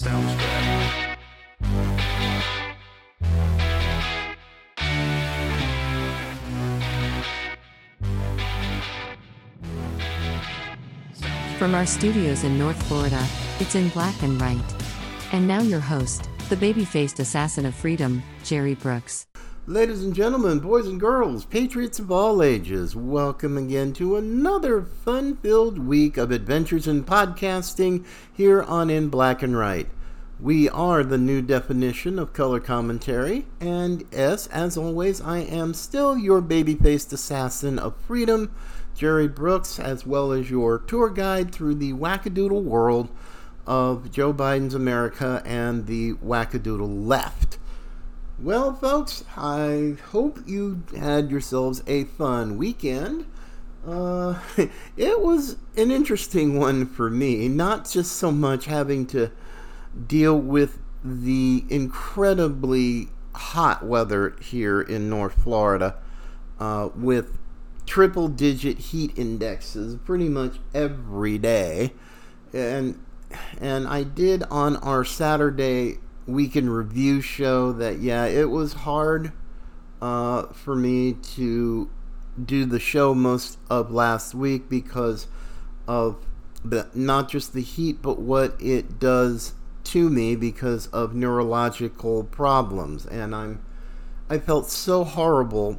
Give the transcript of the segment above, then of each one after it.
From our studios in North Florida, it's in black and white. And now your host, the baby faced assassin of freedom, Jerry Brooks. Ladies and gentlemen, boys and girls, patriots of all ages, welcome again to another fun filled week of adventures in podcasting here on In Black and White. We are the new definition of color commentary, and yes, as always, I am still your baby faced assassin of freedom, Jerry Brooks, as well as your tour guide through the wackadoodle world of Joe Biden's America and the wackadoodle left. Well, folks, I hope you had yourselves a fun weekend. Uh, it was an interesting one for me, not just so much having to deal with the incredibly hot weather here in North Florida uh, with triple digit heat indexes pretty much every day. And and I did on our Saturday weekend review show that yeah, it was hard uh, for me to do the show most of last week because of the not just the heat, but what it does to me because of neurological problems, and I'm I felt so horrible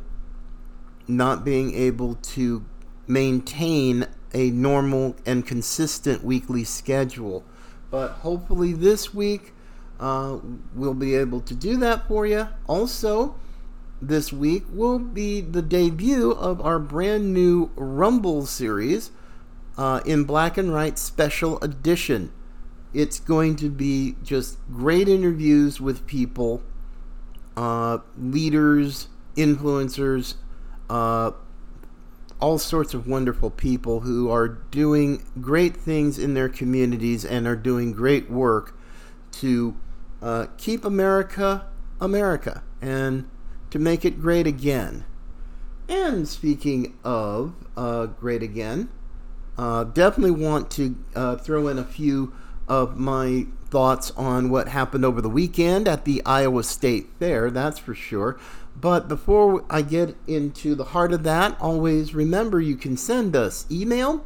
not being able to maintain a normal and consistent weekly schedule. But hopefully this week uh, we'll be able to do that for you. Also, this week will be the debut of our brand new Rumble series uh, in black and white special edition. It's going to be just great interviews with people, uh, leaders, influencers, uh, all sorts of wonderful people who are doing great things in their communities and are doing great work to uh, keep America America and to make it great again. And speaking of uh, great again, uh, definitely want to uh, throw in a few of my thoughts on what happened over the weekend at the Iowa State Fair, that's for sure. But before I get into the heart of that, always remember you can send us email,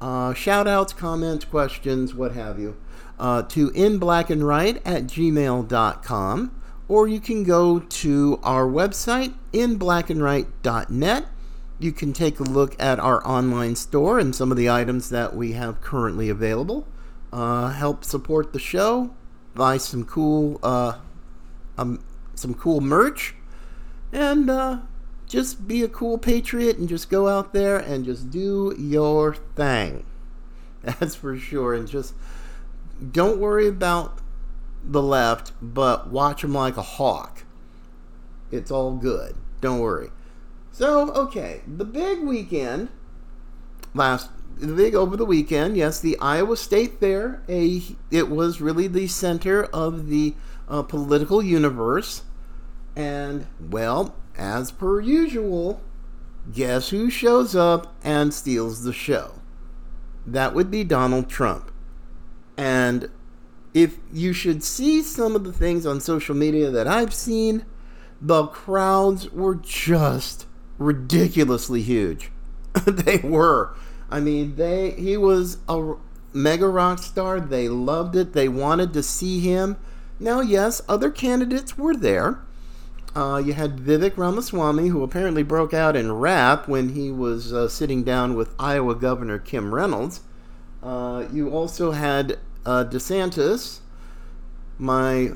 uh, shout outs, comments, questions, what have you, uh, to inblackandwhite at gmail.com, or you can go to our website, inblackandwhite.net. You can take a look at our online store and some of the items that we have currently available. Uh, help support the show, buy some cool, uh, um, some cool merch and uh, just be a cool patriot and just go out there and just do your thing. That's for sure. And just don't worry about the left, but watch them like a hawk. It's all good. Don't worry. So, okay, the big weekend last the big over the weekend, yes, the Iowa State Fair. A it was really the center of the uh, political universe. And, well, as per usual, guess who shows up and steals the show? That would be Donald Trump. And if you should see some of the things on social media that I've seen, the crowds were just ridiculously huge. they were. I mean, they he was a mega rock star. They loved it. They wanted to see him. Now, yes, other candidates were there. Uh, you had Vivek Ramaswamy, who apparently broke out in rap when he was uh, sitting down with Iowa Governor Kim Reynolds. Uh, you also had uh, DeSantis, my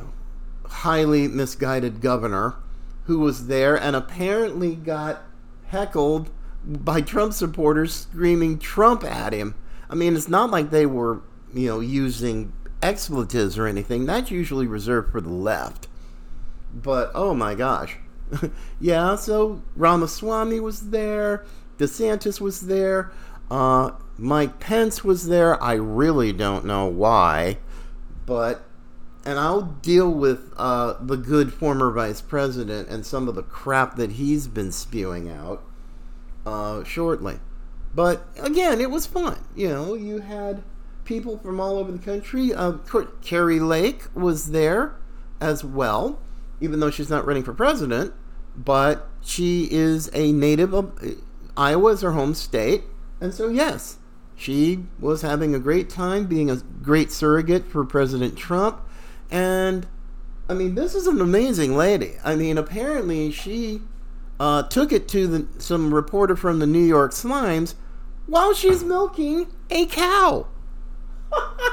highly misguided governor, who was there and apparently got heckled by Trump supporters screaming Trump at him. I mean, it's not like they were, you know, using expletives or anything. That's usually reserved for the left. But oh my gosh. yeah, so Ramaswamy was there, DeSantis was there, uh, Mike Pence was there. I really don't know why, but and I'll deal with uh, the good former vice president and some of the crap that he's been spewing out uh, shortly. But again, it was fun. You know, you had people from all over the country. Uh, Kari Lake was there as well, even though she's not running for president, but she is a native of Iowa is her home state, and so yes, she was having a great time being a great surrogate for President Trump, and I mean this is an amazing lady. I mean apparently she uh, took it to the, some reporter from the New York Slimes while she's milking a cow.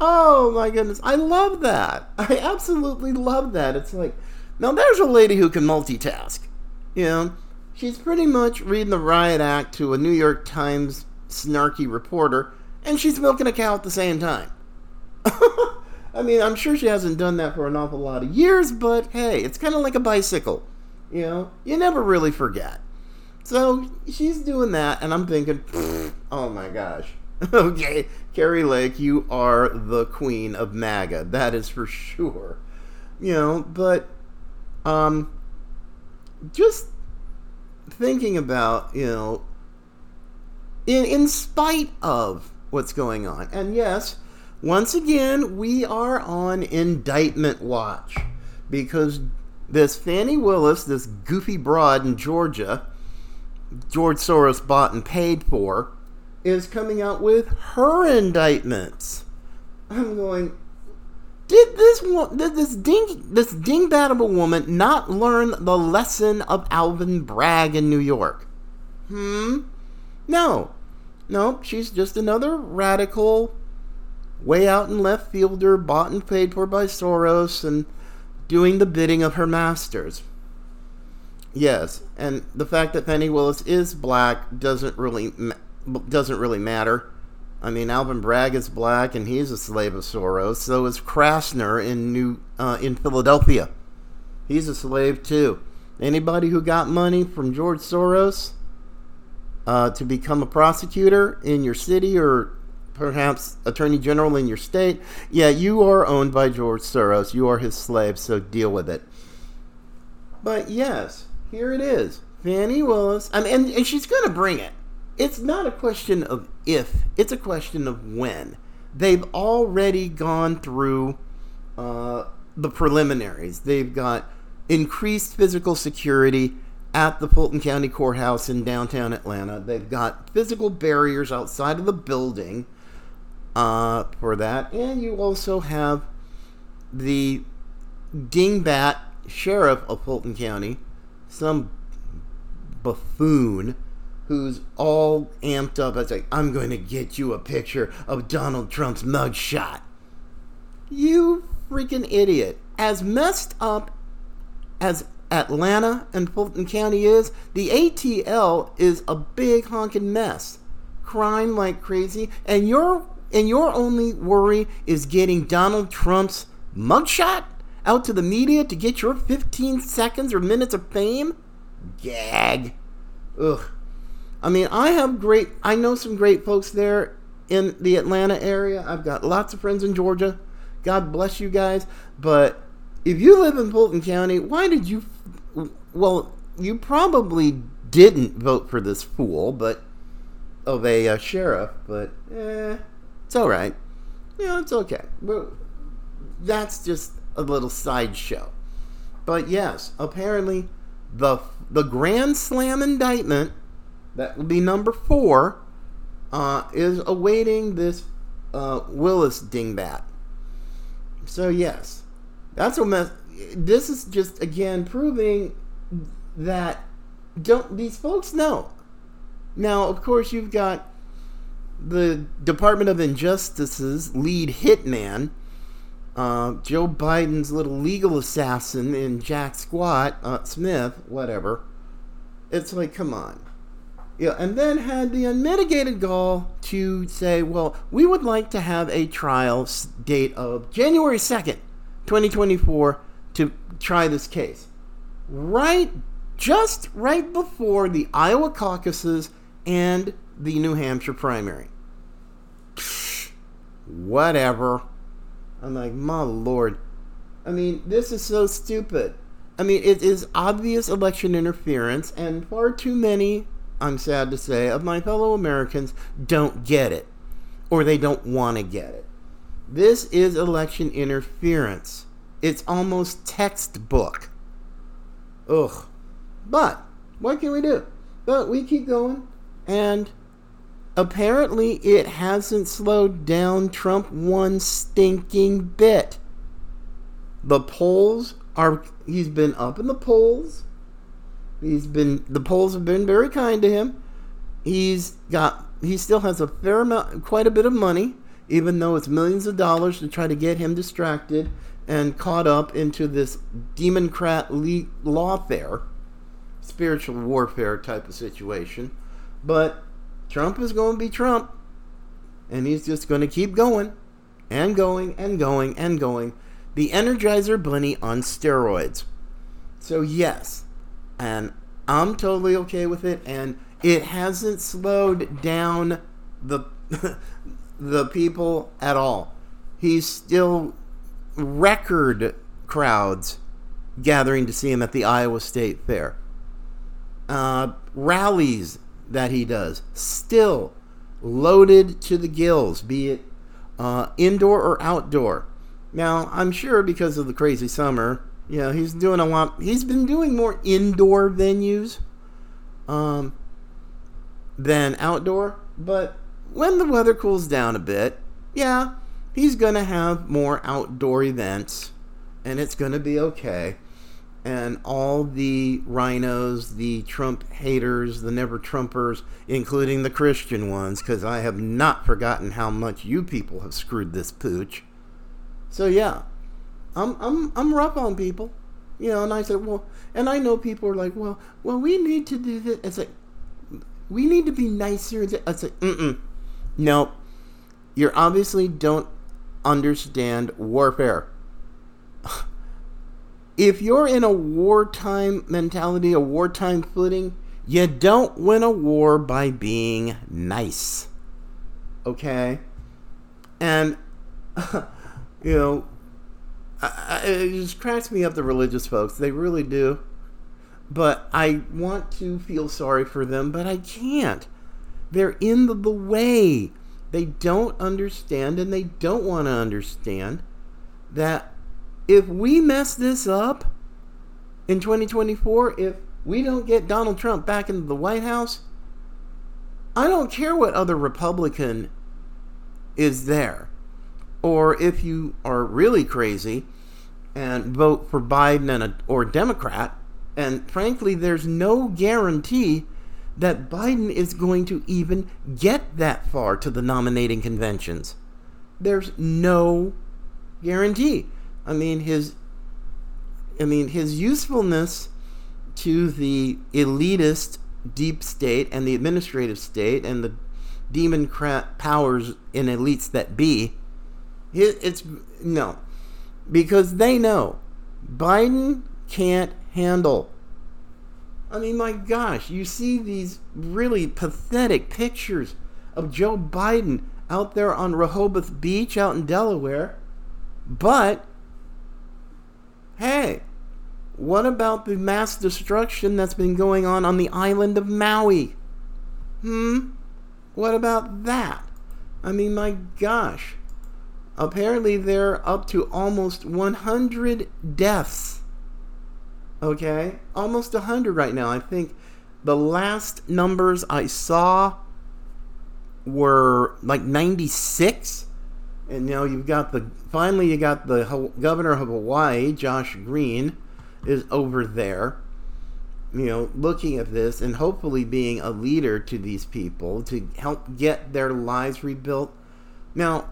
oh my goodness. I love that. I absolutely love that. It's like, now there's a lady who can multitask. You know, she's pretty much reading the riot act to a New York Times snarky reporter, and she's milking a cow at the same time. I mean, I'm sure she hasn't done that for an awful lot of years, but hey, it's kind of like a bicycle. You know, you never really forget. So she's doing that, and I'm thinking, oh my gosh. okay, Kari Lake, you are the queen of MAGA. That is for sure. You know, but um, just thinking about, you know, in in spite of what's going on, and yes, once again, we are on indictment watch because this Fani Willis, this goofy broad in Georgia, George Soros bought and paid for, is coming out with her indictments. I'm going. Did this did this ding this dingbatable woman not learn the lesson of Alvin Bragg in New York? Hmm. No, no. She's just another radical, way out in left fielder, bought and paid for by Soros, and doing the bidding of her masters. Yes, and the fact that Fani Willis is black doesn't really doesn't really matter. I mean, Alvin Bragg is black, and he's a slave of Soros. So is Krasner in New uh, in Philadelphia. He's a slave too. Anybody who got money from George Soros uh, to become a prosecutor in your city or perhaps attorney general in your state, yeah, you are owned by George Soros. You are his slave, so deal with it. But yes, here it is. Fani Willis. I mean, and, and she's going to bring it it's not a question of if, it's a question of when. They've already gone through uh, the preliminaries. They've got increased physical security at the Fulton County Courthouse in downtown Atlanta. They've got physical barriers outside of the building uh, for that. And you also have the dingbat sheriff of Fulton County, some buffoon who's all amped up. It's like, I'm going to get you a picture of Donald Trump's mugshot. You freaking idiot. As messed up as Atlanta and Fulton County is, the ATL is a big honking mess. Crime like crazy, and your and your only worry is getting Donald Trump's mugshot out to the media to get your 15 seconds or minutes of fame? Gag. Ugh. I mean, I have great, I know some great folks there in the Atlanta area. I've got lots of friends in Georgia. God bless you guys. But if you live in Fulton County, why did you, well, you probably didn't vote for this fool, but, of a uh, sheriff, but, eh, it's all right. Yeah, it's okay. Well, that's just a little sideshow. But yes, apparently the the Grand Slam indictment that would be number four, uh, is awaiting this uh, Willis dingbat. So yes, that's what mess. This is just again proving that don't these folks know. Now, of course, you've got the Department of Injustice's lead hitman, uh, Joe Biden's little legal assassin in Jack Squat, uh, Smith, whatever. It's like, come on. And then had the unmitigated gall to say, well, we would like to have a trial date of January 2nd, 2024, to try this case. Right, just right before the Iowa caucuses and the New Hampshire primary. Whatever. I'm like, my lord. I mean, this is so stupid. I mean, it is obvious election interference, and far too many I'm sad to say, of my fellow Americans don't get it. or they don't want to get it. This is election interference. It's almost textbook. Ugh. But what can we do? But we keep going, and apparently it hasn't slowed down Trump one stinking bit. The polls are he's been up in the polls. He's been the polls have been very kind to him. He's got he still has a fair amount quite a bit of money, even though it's millions of dollars to try to get him distracted and caught up into this democrat lawfare, spiritual warfare type of situation. But Trump is going to be Trump. And he's just going to keep going and going and going and going. The Energizer Bunny on steroids. So, yes. And I'm totally okay with it. And it hasn't slowed down the, the people at all. He's still record crowds gathering to see him at the Iowa State Fair. Uh, rallies that he does, still loaded to the gills, be it uh, indoor or outdoor. Now, I'm sure because of the crazy summer, you know, he's doing a lot. He's been doing more indoor venues um, than outdoor. But when the weather cools down a bit, yeah, he's going to have more outdoor events and it's going to be okay and all the rhinos, the Trump haters, the never Trumpers, including the Christian ones, because I have not forgotten how much you people have screwed this pooch. So yeah, I'm I'm I'm rough on people, you know. And I said, well, and I know people are like, well, well, we need to do this. It's like we need to be nicer. I said, mm no, you obviously don't understand warfare if you're in a wartime mentality, a wartime footing, you don't win a war by being nice. Okay? And, you know, I, I, it just cracks me up, the religious folks. They really do. But I want to feel sorry for them, but I can't. They're in the, the way. They don't understand, and they don't want to understand that if we mess this up in 2024, if we don't get Donald Trump back into the White House, I don't care what other Republican is there. Or if you are really crazy and vote for Biden and a, or Democrat, and frankly, there's no guarantee that Biden is going to even get that far to the nominating conventions. There's no guarantee. I mean his I mean his usefulness to the elitist deep state and the administrative state and the democrat powers and elites that be it's no because they know Biden can't handle I mean my gosh you see these really pathetic pictures of Joe Biden out there on Rehoboth Beach out in Delaware but Hey, what about the mass destruction that's been going on on the island of Maui? Hmm? What about that? I mean, my gosh. Apparently, they're up to almost 100 deaths. Okay? Almost 100 right now. I think the last numbers I saw were like 96 and now you've got the finally you got the governor of Hawaii, Josh Green, is over there, you know, looking at this and hopefully being a leader to these people to help get their lives rebuilt. Now,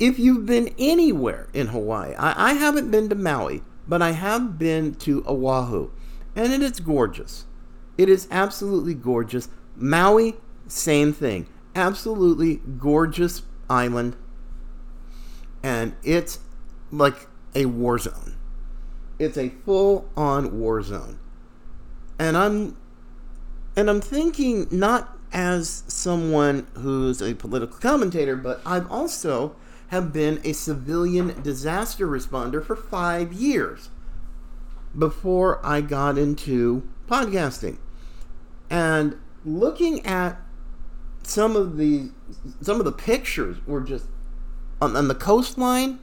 if you've been anywhere in Hawaii, I, I haven't been to Maui, but I have been to Oahu, and it is gorgeous. It is absolutely gorgeous. Maui, same thing. Absolutely gorgeous island and it's like a war zone. It's a full-on war zone. And I'm and I'm thinking not as someone who's a political commentator, but I've also have been a civilian disaster responder for 5 years before I got into podcasting. And looking at some of the some of the pictures were just on, on the coastline,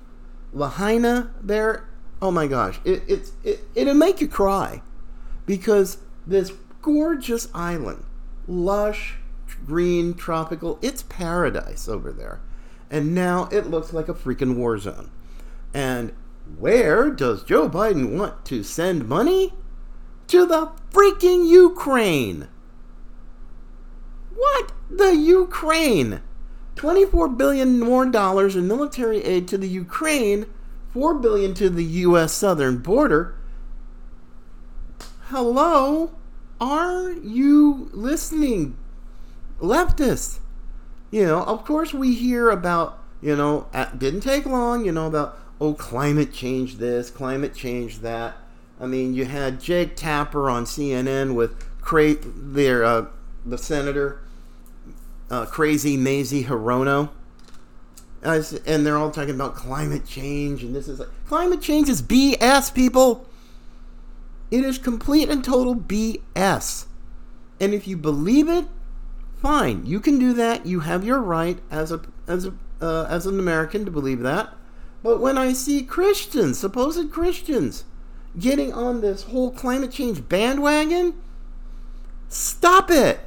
Lahaina there. Oh my gosh, it it's it, it'll make you cry because this gorgeous island, lush, green, tropical, it's paradise over there. And now it looks like a freaking war zone. And where does Joe Biden want to send money? To the freaking Ukraine. What? The Ukraine. 24 billion more dollars in military aid to the Ukraine, 4 billion to the US southern border. Hello? Are you listening, leftists? You know, of course we hear about, you know, it didn't take long, you know, about oh climate change this, climate change that. I mean, you had Jake Tapper on CNN with cra- their uh, the senator uh, crazy Mazie Hirono. And they're all talking about climate change, and this is like climate change is BS, people. It is complete and total BS. And if you believe it, fine, you can do that. You have your right as a as a uh, as an American to believe that. But when I see Christians, supposed Christians, getting on this whole climate change bandwagon, stop it.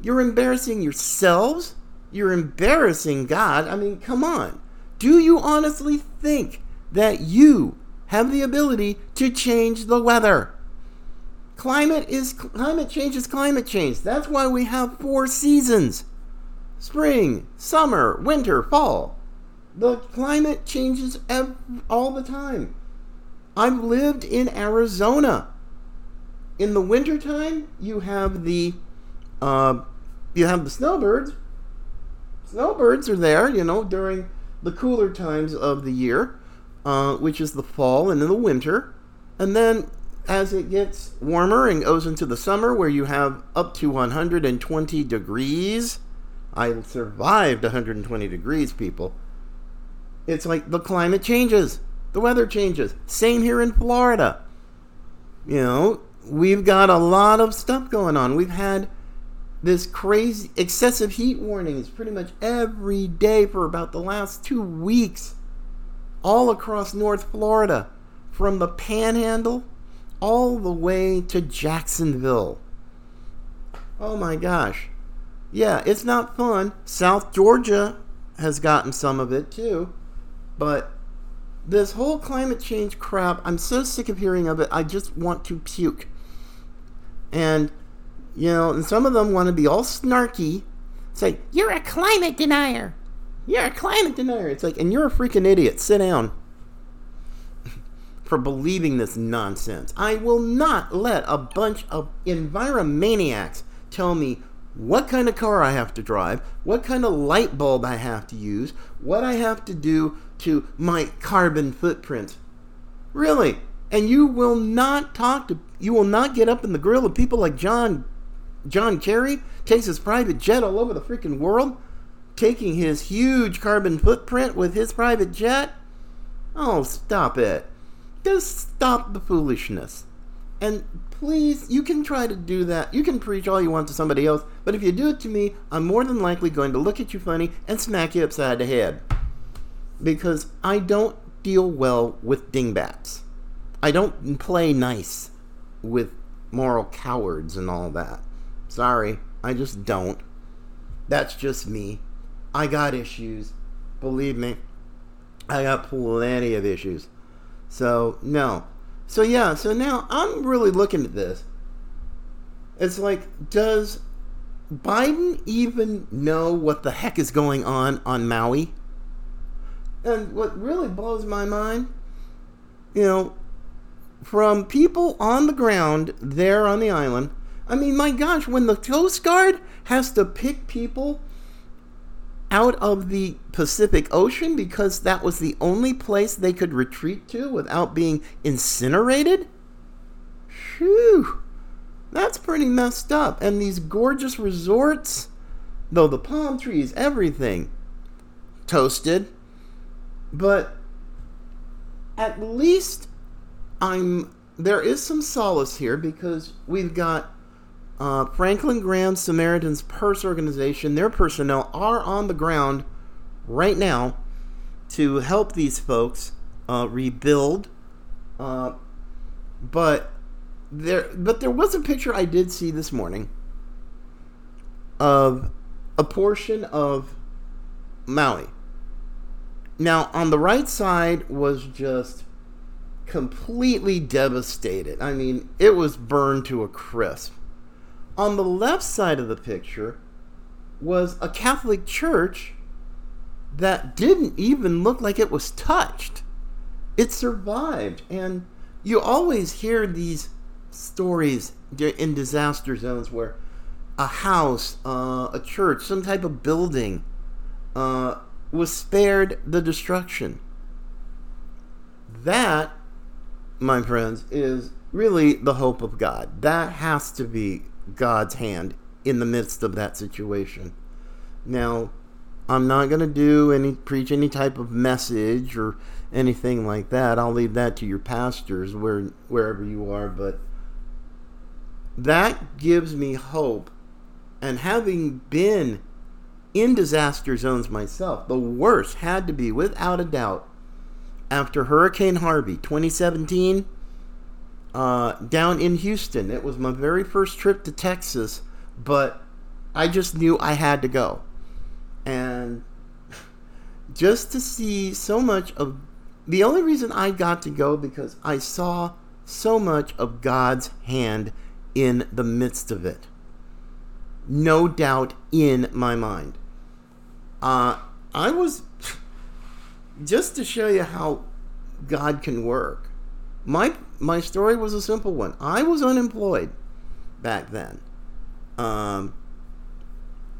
You're embarrassing yourselves. You're embarrassing God. I mean, come on. Do you honestly think that you have the ability to change the weather? Climate is climate change is climate change. That's why we have four seasons. Spring, summer, winter, fall. The climate changes ev- all the time. I've lived in Arizona. In the wintertime, you have the uh, you have the snowbirds. Snowbirds are there, you know, during the cooler times of the year, uh, which is the fall and in the winter. And then as it gets warmer and goes into the summer, where you have up to 120 degrees, I survived 120 degrees, people. It's like the climate changes, the weather changes. Same here in Florida. You know, we've got a lot of stuff going on. We've had this crazy excessive heat warnings pretty much every day for about the last two weeks all across North Florida from the panhandle all the way to Jacksonville. Oh my gosh. Yeah, it's not fun. South Georgia has gotten some of it too. But this whole climate change crap, I'm so sick of hearing of it. I just want to puke. And you know, and some of them want to be all snarky. Say, you're a climate denier. You're a climate denier. It's like, and you're a freaking idiot. Sit down. For believing this nonsense. I will not let a bunch of enviromaniacs tell me what kind of car I have to drive, what kind of light bulb I have to use, what I have to do to my carbon footprint. Really. And you will not talk to, you will not get up in the grill of people like John John Kerry takes his private jet all over the freaking world, taking his huge carbon footprint with his private jet. Oh, stop it. Just stop the foolishness. And please, you can try to do that. You can preach all you want to somebody else, but if you do it to me, I'm more than likely going to look at you funny and smack you upside the head. Because I don't deal well with dingbats. I don't play nice with moral cowards and all that. Sorry, I just don't. That's just me. I got issues. Believe me, I got plenty of issues. So, no. So, yeah, so now I'm really looking at this. It's like, does Biden even know what the heck is going on on Maui? And what really blows my mind, you know, from people on the ground there on the island, I mean, my gosh, when the Coast Guard has to pick people out of the Pacific Ocean because that was the only place they could retreat to without being incinerated? Phew. That's pretty messed up. And these gorgeous resorts, though the palm trees, everything, toasted. But at least I'm there is some solace here because we've got Uh, Franklin Graham Samaritan's Purse organization, their personnel are on the ground right now to help these folks uh, rebuild. Uh, but there, but there was a picture I did see this morning of a portion of Maui. Now, on the right side was just completely devastated. I mean, it was burned to a crisp. On the left side of the picture was a Catholic church that didn't even look like it was touched. It survived. And you always hear these stories in disaster zones where a house, uh, a church, some type of building uh, was spared the destruction. That, my friends, is really the hope of God. That has to be God's hand in the midst of that situation. Now, I'm not going to do any preach any type of message or anything like that. I'll leave that to your pastors where wherever you are, but that gives me hope. And having been in disaster zones myself, the worst had to be without a doubt after Hurricane Harvey 2017 uh, down in Houston. It was my very first trip to Texas, but I just knew I had to go. And just to see so much of the only reason I got to go because I saw so much of God's hand in the midst of it. No doubt in my mind. Uh, I was just to show you how God can work. My my story was a simple one. I was unemployed back then, um,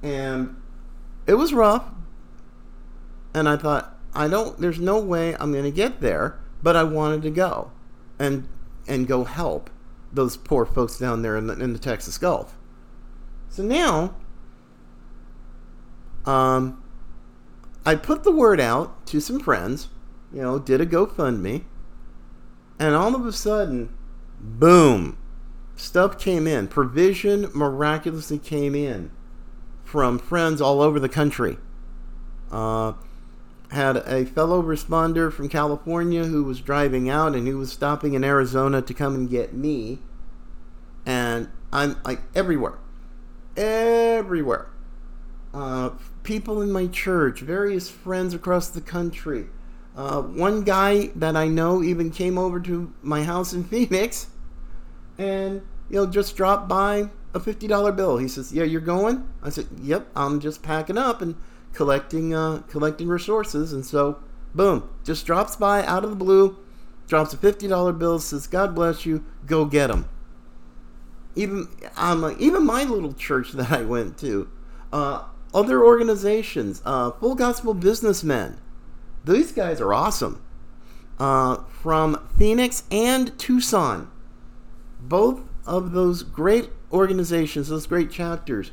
and it was rough. And I thought, I don't. There's no way I'm going to get there, but I wanted to go, and and go help those poor folks down there in the, in the Texas Gulf. So now, um, I put the word out to some friends, you know, did a GoFundMe, and all of a sudden, boom, stuff came in. Provision miraculously came in from friends all over the country. Uh, had a fellow responder from California who was driving out and who was stopping in Arizona to come and get me. And I'm like everywhere. Everywhere. Uh, people in my church, various friends across the country. Uh, one guy that I know even came over to my house in Phoenix and, you know, just dropped by a $50 bill. He says, Yeah, you're going? I said, Yep, I'm just packing up. And collecting uh, collecting resources, and so boom, just drops by out of the blue, drops a fifty dollar bill, says God bless you, go get them. Even um, even my little church that I went to, uh, other organizations, uh, Full Gospel Businessmen, these guys are awesome. Uh, from Phoenix and Tucson, both of those great organizations, those great chapters,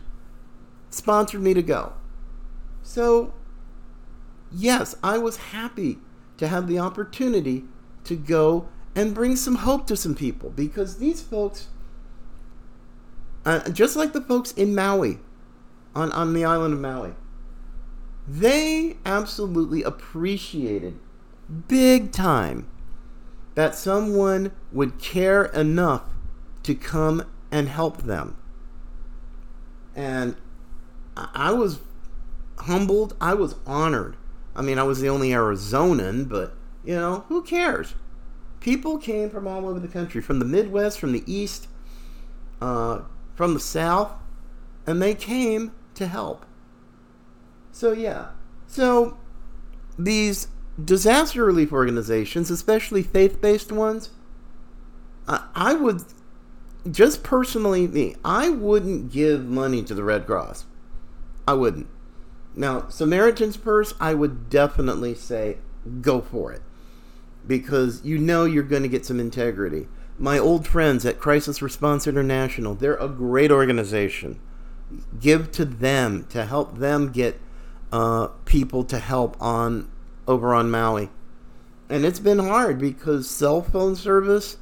sponsored me to go. So, yes, I was happy to have the opportunity to go and bring some hope to some people because these folks, uh, just like the folks in Maui, on, on the island of Maui, they absolutely appreciated big time that someone would care enough to come and help them. And I was humbled. I was honored. I mean, I was the only Arizonan, but, you know, who cares? People came from all over the country, from the Midwest, from the East, uh, from the South, and they came to help. So, yeah. So, these disaster relief organizations, especially faith based ones, I, I would, just personally, me, I wouldn't give money to the Red Cross. I wouldn't. Now, Samaritan's Purse, I would definitely say go for it because you know you're going to get some integrity. My old friends at Crisis Response International, they're a great organization. Give to them to help them get uh, people to help on over on Maui. And it's been hard because cell phone service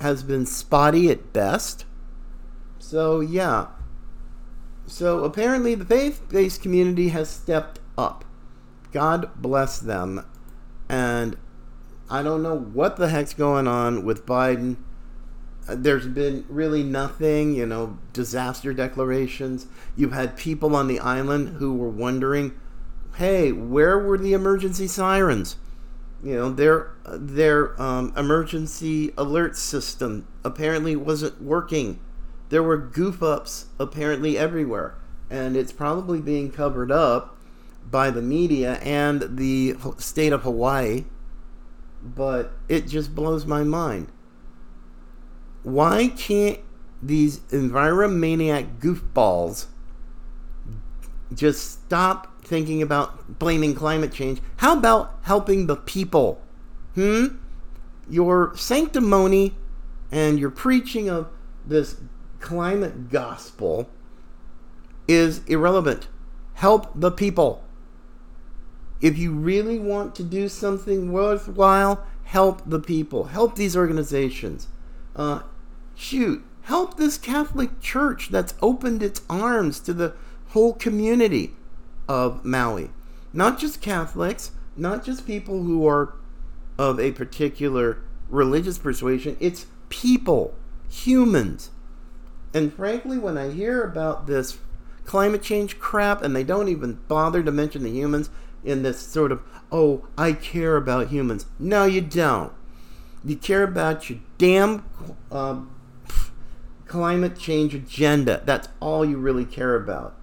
has been spotty at best. So, yeah. So, apparently, the faith based community has stepped up. God bless them. And I don't know what the heck's going on with Biden. There's been really nothing, you know, disaster declarations. You've had people on the island who were wondering, hey, where were the emergency sirens? You know, their their um, emergency alert system apparently wasn't working. There were goof ups apparently everywhere, and it's probably being covered up by the media and the state of Hawaii. But it just blows my mind. Why can't these enviromaniac goofballs just stop thinking about blaming climate change? How about helping the people? Hmm? Your sanctimony and your preaching of this climate gospel is irrelevant. Help the people. If you really want to do something worthwhile, help the people. Help these organizations. Uh, shoot, help this Catholic Church that's opened its arms to the whole community of Maui. Not just Catholics, not just people who are of a particular religious persuasion, it's people, humans. And frankly, when I hear about this climate change crap and they don't even bother to mention the humans in this sort of, oh, I care about humans. No, you don't. You care about your damn um, climate change agenda. That's all you really care about.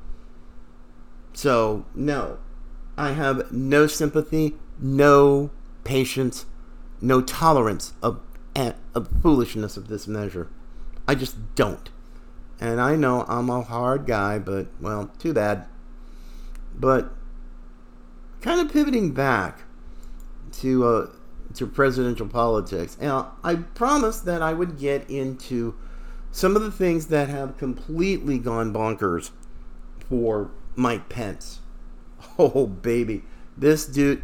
So, no. I have no sympathy, no patience, no tolerance of, of foolishness of this measure. I just don't. And I know I'm a hard guy, but, well, too bad. But, kind of pivoting back to, uh, to presidential politics. Now, I promised that I would get into some of the things that have completely gone bonkers for Mike Pence. Oh, baby. This dude,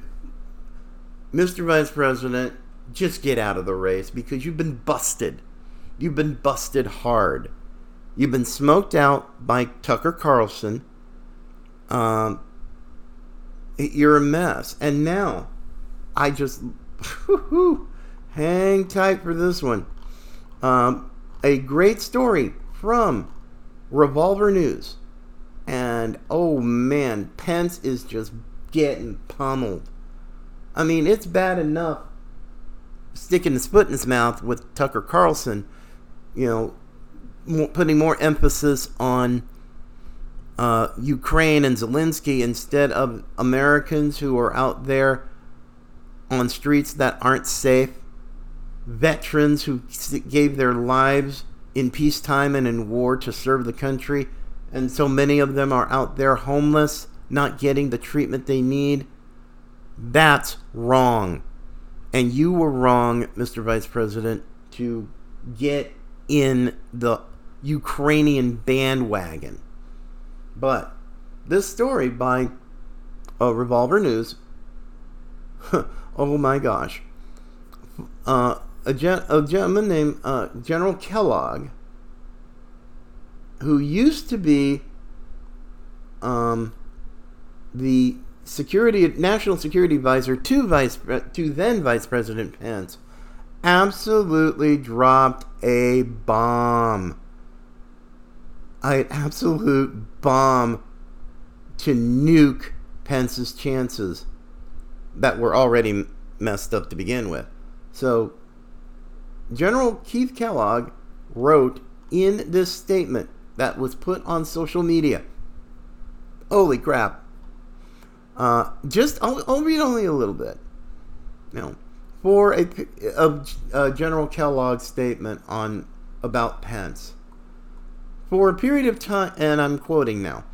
Mr. Vice President, just get out of the race because you've been busted. You've been busted hard. You've been smoked out by Tucker Carlson. Um, you're a mess. And now, I just hang tight for this one. Um, a great story from Revolver News. And oh man, Pence is just getting pummeled. I mean, it's bad enough sticking his foot in his mouth with Tucker Carlson, you know, putting more emphasis on uh, Ukraine and Zelensky instead of Americans who are out there on streets that aren't safe, veterans who gave their lives in peacetime and in war to serve the country, and so many of them are out there homeless, not getting the treatment they need. That's wrong. And you were wrong, Mr. Vice President, to get in the Ukrainian bandwagon. But this story by uh, Revolver News, oh my gosh, uh, a, gen- a gentleman named uh, General Kellogg, who used to be um, the security national security advisor to vice to then Vice President Pence, absolutely dropped a bomb. An absolute bomb to nuke Pence's chances that were already messed up to begin with. So, General Keith Kellogg wrote in this statement that was put on social media. Holy crap. Uh, just, I'll, I'll, read only a little bit. Now, for a, a, a General Kellogg statement on about Pence. For a period of time, and I'm quoting now.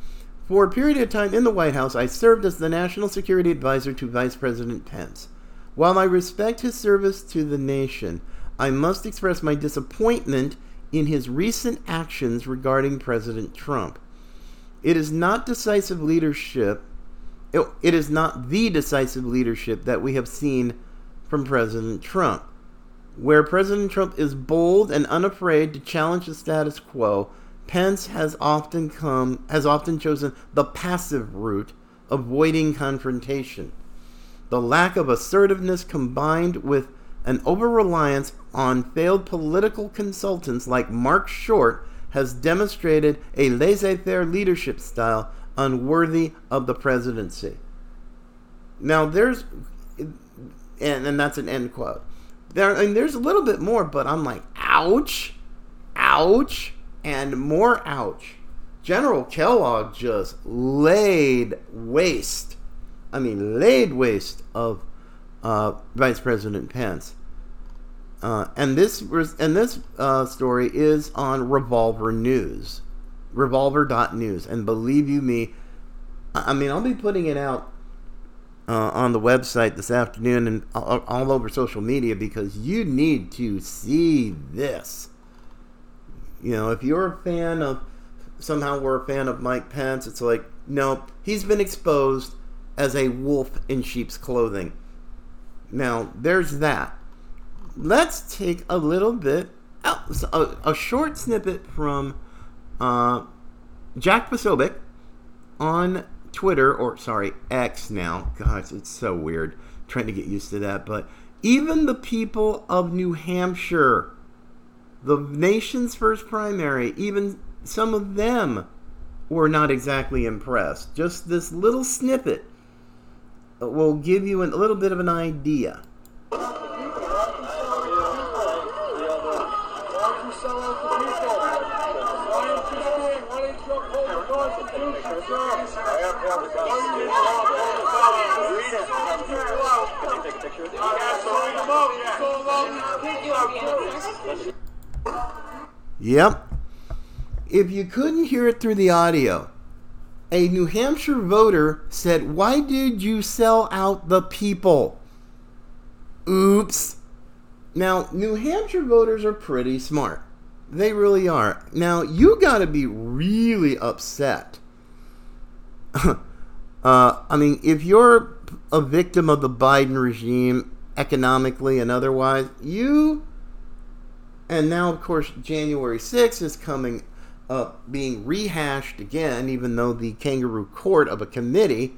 For a period of time in the White House, I served as the National Security Advisor to Vice President Pence. While I respect his service to the nation, I must express my disappointment in his recent actions regarding President Trump. It is not decisive leadership, it is not the decisive leadership that we have seen from President Trump. Where President Trump is bold and unafraid to challenge the status quo, Pence has often come has often chosen the passive route, avoiding confrontation. The lack of assertiveness combined with an over reliance on failed political consultants like Marc Short has demonstrated a laissez faire leadership style unworthy of the presidency. Now, there's, and, and that's an end quote. There, and there's a little bit more, but I'm like, ouch, ouch, and more ouch. General Kellogg just laid waste. I mean, laid waste of uh, Vice President Pence. Uh, and this and this uh, story is on Revolver News, Revolver.news, and believe you me, I mean I'll be putting it out uh, on the website this afternoon and all, all over social media because you need to see this. You know, if you're a fan of somehow we're a fan of Mike Pence, it's like no, he's been exposed as a wolf in sheep's clothing. Now there's that let's take a little bit, a, a short snippet from uh, Jack Posobiec on Twitter, or sorry, X now. Gosh, it's so weird trying to get used to that. But even the people of New Hampshire, the nation's first primary, even some of them were not exactly impressed. Just this little snippet will give you a little bit of an idea. Yep. If you couldn't hear it through the audio, a New Hampshire voter said, Why did you sell out the people? Oops. Now, New Hampshire voters are pretty smart. They really are. Now, you got to be really upset. uh, I mean, if you're a victim of the Biden regime economically and otherwise, you. And now, of course, January 6th is coming up, being rehashed again, even though the kangaroo court of a committee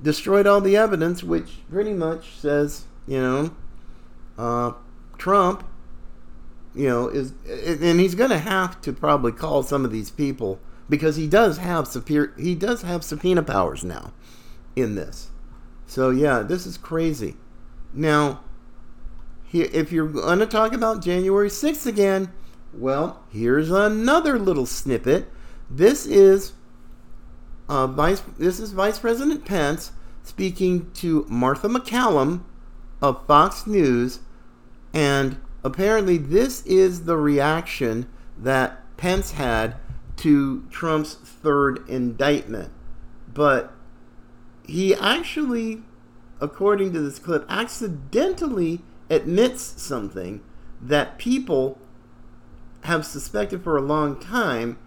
destroyed all the evidence, which pretty much says, you know, uh, Trump you know, is and he's going to have to probably call some of these people because he does have superior he does have subpoena powers now in this. So yeah, this is crazy. Now, if you're going to talk about January 6th again, well, here's another little snippet. This is uh, Vice this is Vice President Pence speaking to Martha MacCallum of Fox News and apparently this is the reaction that Pence had to Trump's third indictment. But he actually, according to this clip, accidentally admits something that people have suspected for a long time,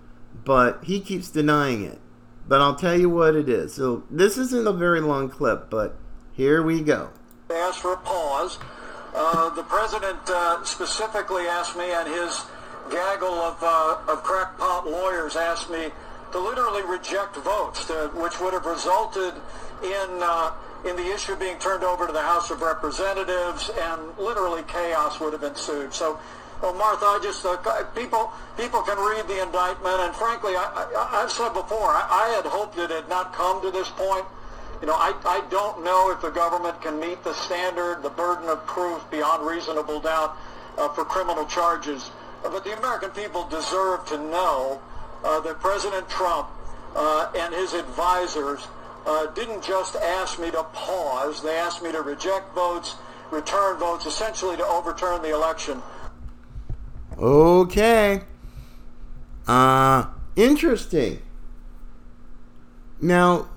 but he keeps denying it. But I'll tell you what it is. So this isn't a very long clip, but here we go. Ask for a pause uh, the president uh, specifically asked me, and his gaggle of, uh, of crackpot lawyers asked me to literally reject votes, to, which would have resulted in uh, in the issue being turned over to the House of Representatives, and literally chaos would have ensued. So. Well, Martha, I just uh, people people can read the indictment, and frankly, I, I, have said before, I, I had hoped it had not come to this point you know, I, I don't know if the government can meet the standard, the burden of proof beyond reasonable doubt uh, for criminal charges. Uh, but the American people deserve to know uh, that President Trump uh, and his advisors uh, didn't just ask me to pause. They asked me to reject votes, return votes, essentially to overturn the election. Okay. Uh, interesting. Now,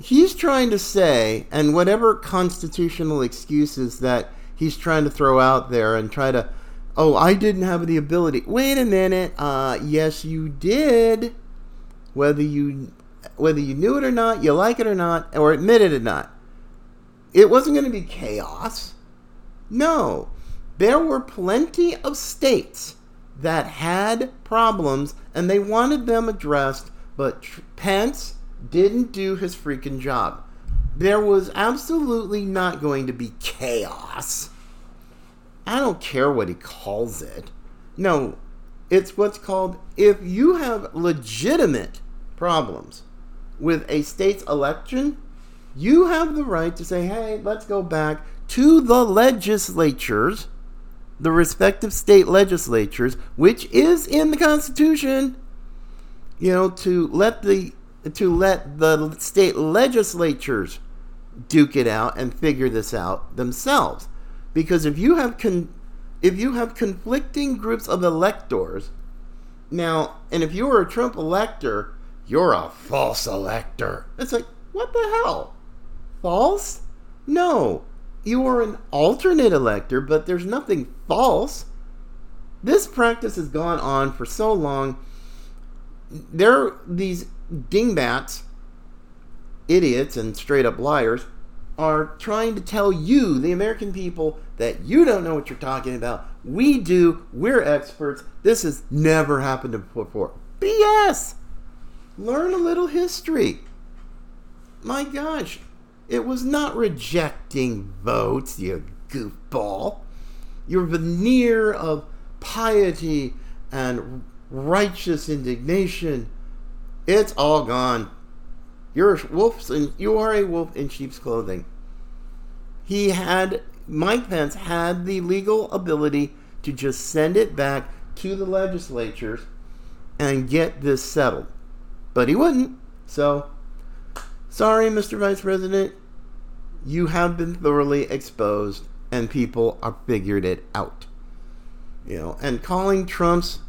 he's trying to say, and whatever constitutional excuses that he's trying to throw out there and try to, oh, I didn't have the ability. Wait a minute. Uh, yes, you did. Whether you whether you knew it or not, you like it or not, or admit it or not. It wasn't going to be chaos. No. There were plenty of states that had problems and they wanted them addressed, but Pence didn't do his freaking job. There was absolutely not going to be chaos. I don't care what he calls it. No, it's what's called if you have legitimate problems with a state's election, you have the right to say, hey, let's go back to the legislatures, the respective state legislatures, which is in the Constitution, you know, to let the to let the state legislatures duke it out and figure this out themselves. Because if you have con- if you have conflicting groups of electors, now, and if you are a Trump elector, you're a false elector. It's like, what the hell? False? No. You are an alternate elector, but there's nothing false. This practice has gone on for so long. There are these dingbats, idiots, and straight up liars are trying to tell you, the American people, that you don't know what you're talking about. We do. We're experts. This has never happened before. BS! Learn a little history. My gosh, it was not rejecting votes, you goofball. Your veneer of piety and righteous indignation, it's all gone. You're wolves and you are a wolf in sheep's clothing. He had Mike Pence had the legal ability to just send it back to the legislatures and get this settled. But he wouldn't. So sorry, Mr. Vice President. You have been thoroughly exposed and people are figured it out. You know, and calling Trump's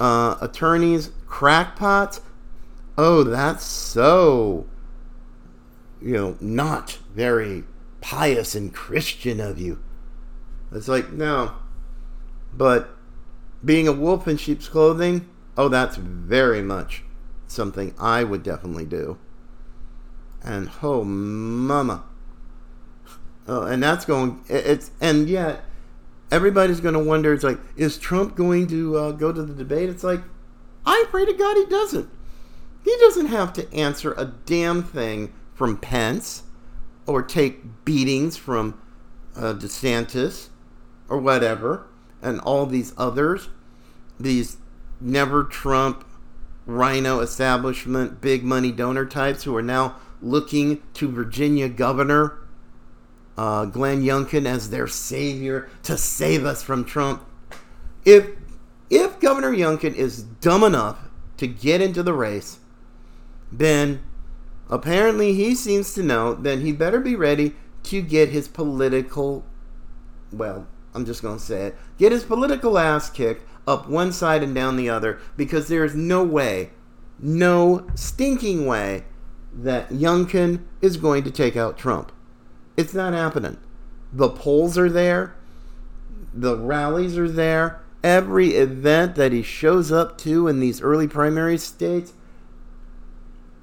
uh, attorneys crackpots oh, that's so, you know, not very pious and Christian of you. It's like, no. But being a wolf in sheep's clothing, oh, that's very much something I would definitely do. And oh, mama. Oh, and that's going, it's, and yet, everybody's going to wonder, it's like, is Trump going to uh, go to the debate? It's like, I pray to God he doesn't. He doesn't have to answer a damn thing from Pence or take beatings from uh, DeSantis or whatever and all these others, these never Trump RINO establishment big money donor types who are now looking to Virginia Governor uh, Glenn Youngkin as their savior to save us from Trump. If if Governor Youngkin is dumb enough to get into the race then apparently he seems to know that he better be ready to get his political, well, I'm just going to say it, get his political ass kicked up one side and down the other because there is no way, no stinking way that Youngkin is going to take out Trump. It's not happening. The polls are there, the rallies are there, every event that he shows up to in these early primary states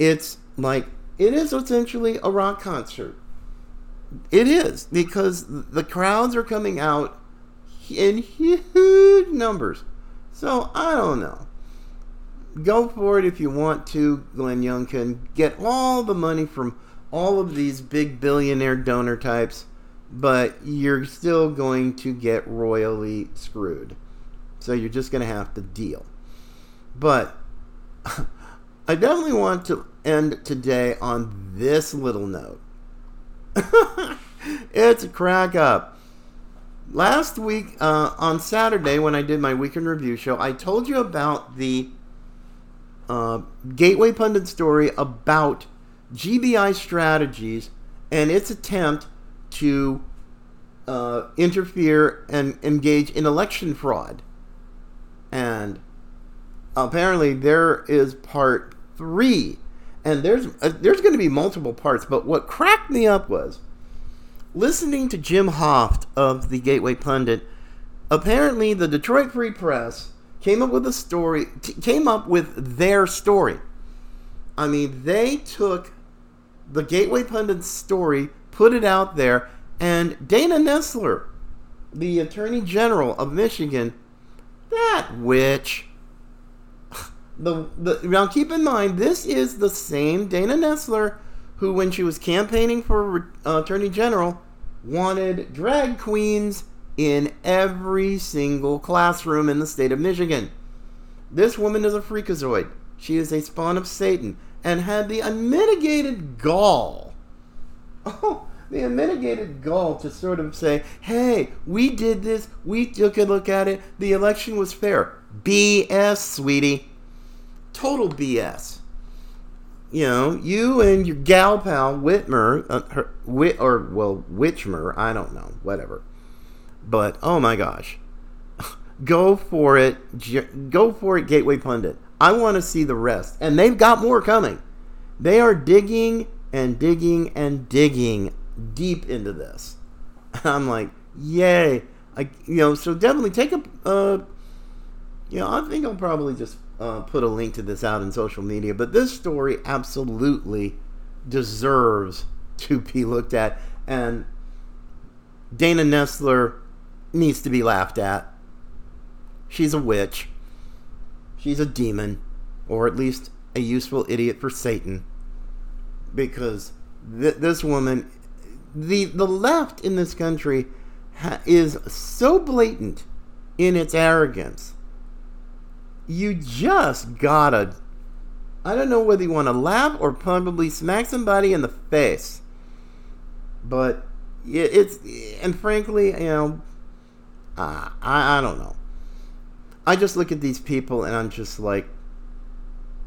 it's like it is essentially a rock concert. It is because the crowds are coming out in huge numbers. So I don't know. Go for it if you want to, Glenn Youngkin. Get all the money from all of these big billionaire donor types, but you're still going to get royally screwed. So you're just going to have to deal. But I definitely want to end today on this little note. it's a crack up. Last week, uh, on Saturday, when I did my weekend review show, I told you about the uh, Gateway Pundit story about GBI strategies and its attempt to uh, interfere and engage in election fraud. And apparently, there is part three and there's uh, there's going to be multiple parts. But what cracked me up was listening to Jim Hoft of the Gateway Pundit. Apparently, the Detroit Free Press came up with a story. T- came up with their story. I mean, they took the Gateway Pundit's story, put it out there, and Dana Nessel, the Attorney General of Michigan, That witch. The, the now keep in mind this is the same Dana Nessel who, when she was campaigning for uh, Attorney General, wanted drag queens in every single classroom in the state of Michigan. This woman is a freakazoid. She is a spawn of Satan and had the unmitigated gall. Oh, the unmitigated gall to sort of say, hey, we did this, we took a look at it, the election was fair. BS, sweetie. Total BS. You know, you and your gal pal Whitmer, uh, her, Whit, or well, Witchmer, I don't know, whatever. But oh my gosh, go for it, go for it, Gateway Pundit. I want to see the rest, and they've got more coming. They are digging and digging and digging deep into this. I'm like, yay! I, you know, so definitely take a, uh, you know, I think I'll probably just uh, put a link to this out in social media. But this story absolutely deserves to be looked at, and Dana Nessel needs to be laughed at. She's a witch. She's a demon, or at least a useful idiot for Satan. Because th- this woman, the the left in this country, ha- is so blatant in its arrogance you just gotta. I don't know whether you want to laugh or probably smack somebody in the face. But it's and frankly, you know, uh, I I don't know. I just look at these people and I'm just like,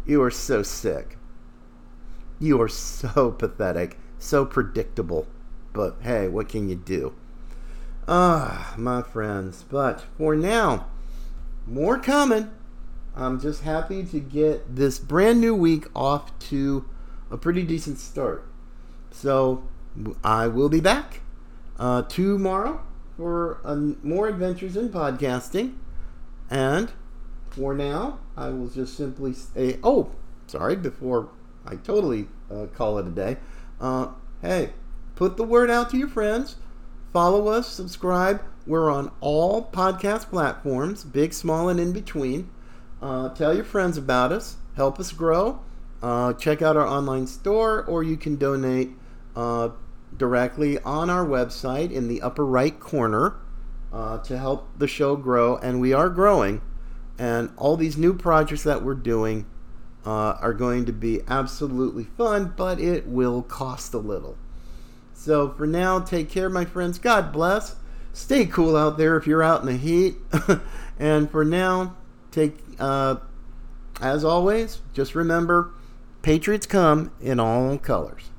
you are so sick. You are so pathetic, so predictable. But hey, what can you do? Ah, my friends. But for now, more coming. I'm just happy to get this brand new week off to a pretty decent start. So I will be back uh, tomorrow for more adventures in podcasting. And for now, I will just simply say, oh, sorry, before I totally uh, call it a day. Uh, hey, put the word out to your friends. Follow us, subscribe. We're on all podcast platforms, big, small, and in between. Uh, tell your friends about us. Help us grow. Uh, check out our online store, or you can donate uh, directly on our website in the upper right corner uh, to help the show grow. And we are growing. And all these new projects that we're doing uh, are going to be absolutely fun, but it will cost a little. So for now, take care, my friends. God bless. Stay cool out there if you're out in the heat. and for now, take uh, as always, just remember Patriots come in all colors.